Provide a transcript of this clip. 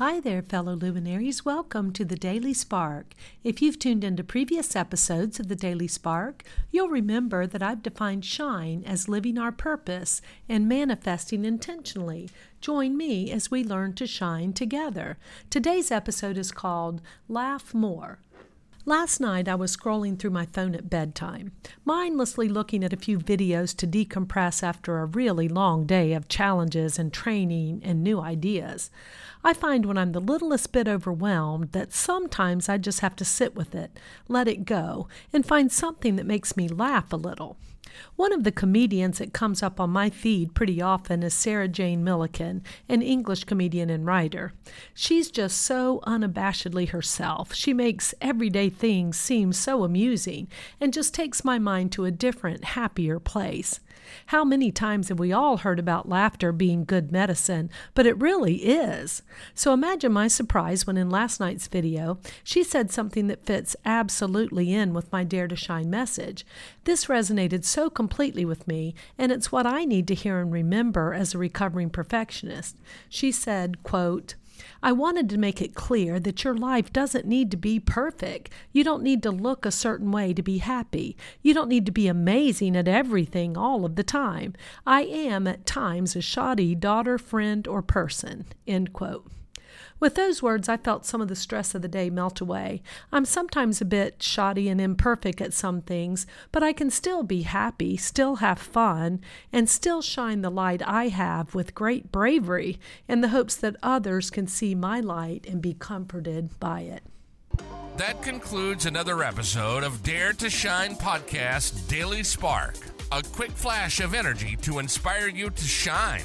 Hi there, fellow luminaries. Welcome to the Daily Spark. If you've tuned into previous episodes of the Daily Spark, you'll remember that I've defined shine as living our purpose and manifesting intentionally. Join me as we learn to shine together. Today's episode is called Laugh More. Last night I was scrolling through my phone at bedtime, mindlessly looking at a few videos to decompress after a really long day of challenges and training and new ideas. I find when I'm the littlest bit overwhelmed that sometimes I just have to sit with it, let it go, and find something that makes me laugh a little. One of the comedians that comes up on my feed pretty often is Sarah Jane Millican, an English comedian and writer. She's just so unabashedly herself. She makes everyday things seem so amusing and just takes my mind to a different, happier place. How many times have we all heard about laughter being good medicine, but it really is. So imagine my surprise when in last night's video, she said something that fits absolutely in with my Dare to Shine message. This resonated so completely with me, and it's what I need to hear and remember as a recovering perfectionist. She said, quote, I wanted to make it clear that your life doesn't need to be perfect. You don't need to look a certain way to be happy. You don't need to be amazing at everything all of the time. I am at times a shoddy daughter, friend, or person. End quote. With those words, I felt some of the stress of the day melt away. I'm sometimes a bit shoddy and imperfect at some things, but I can still be happy, still have fun, and still shine the light I have with great bravery in the hopes that others can see my light and be comforted by it. That concludes another episode of Dare to Shine Podcast Daily Spark. A quick flash of energy to inspire you to shine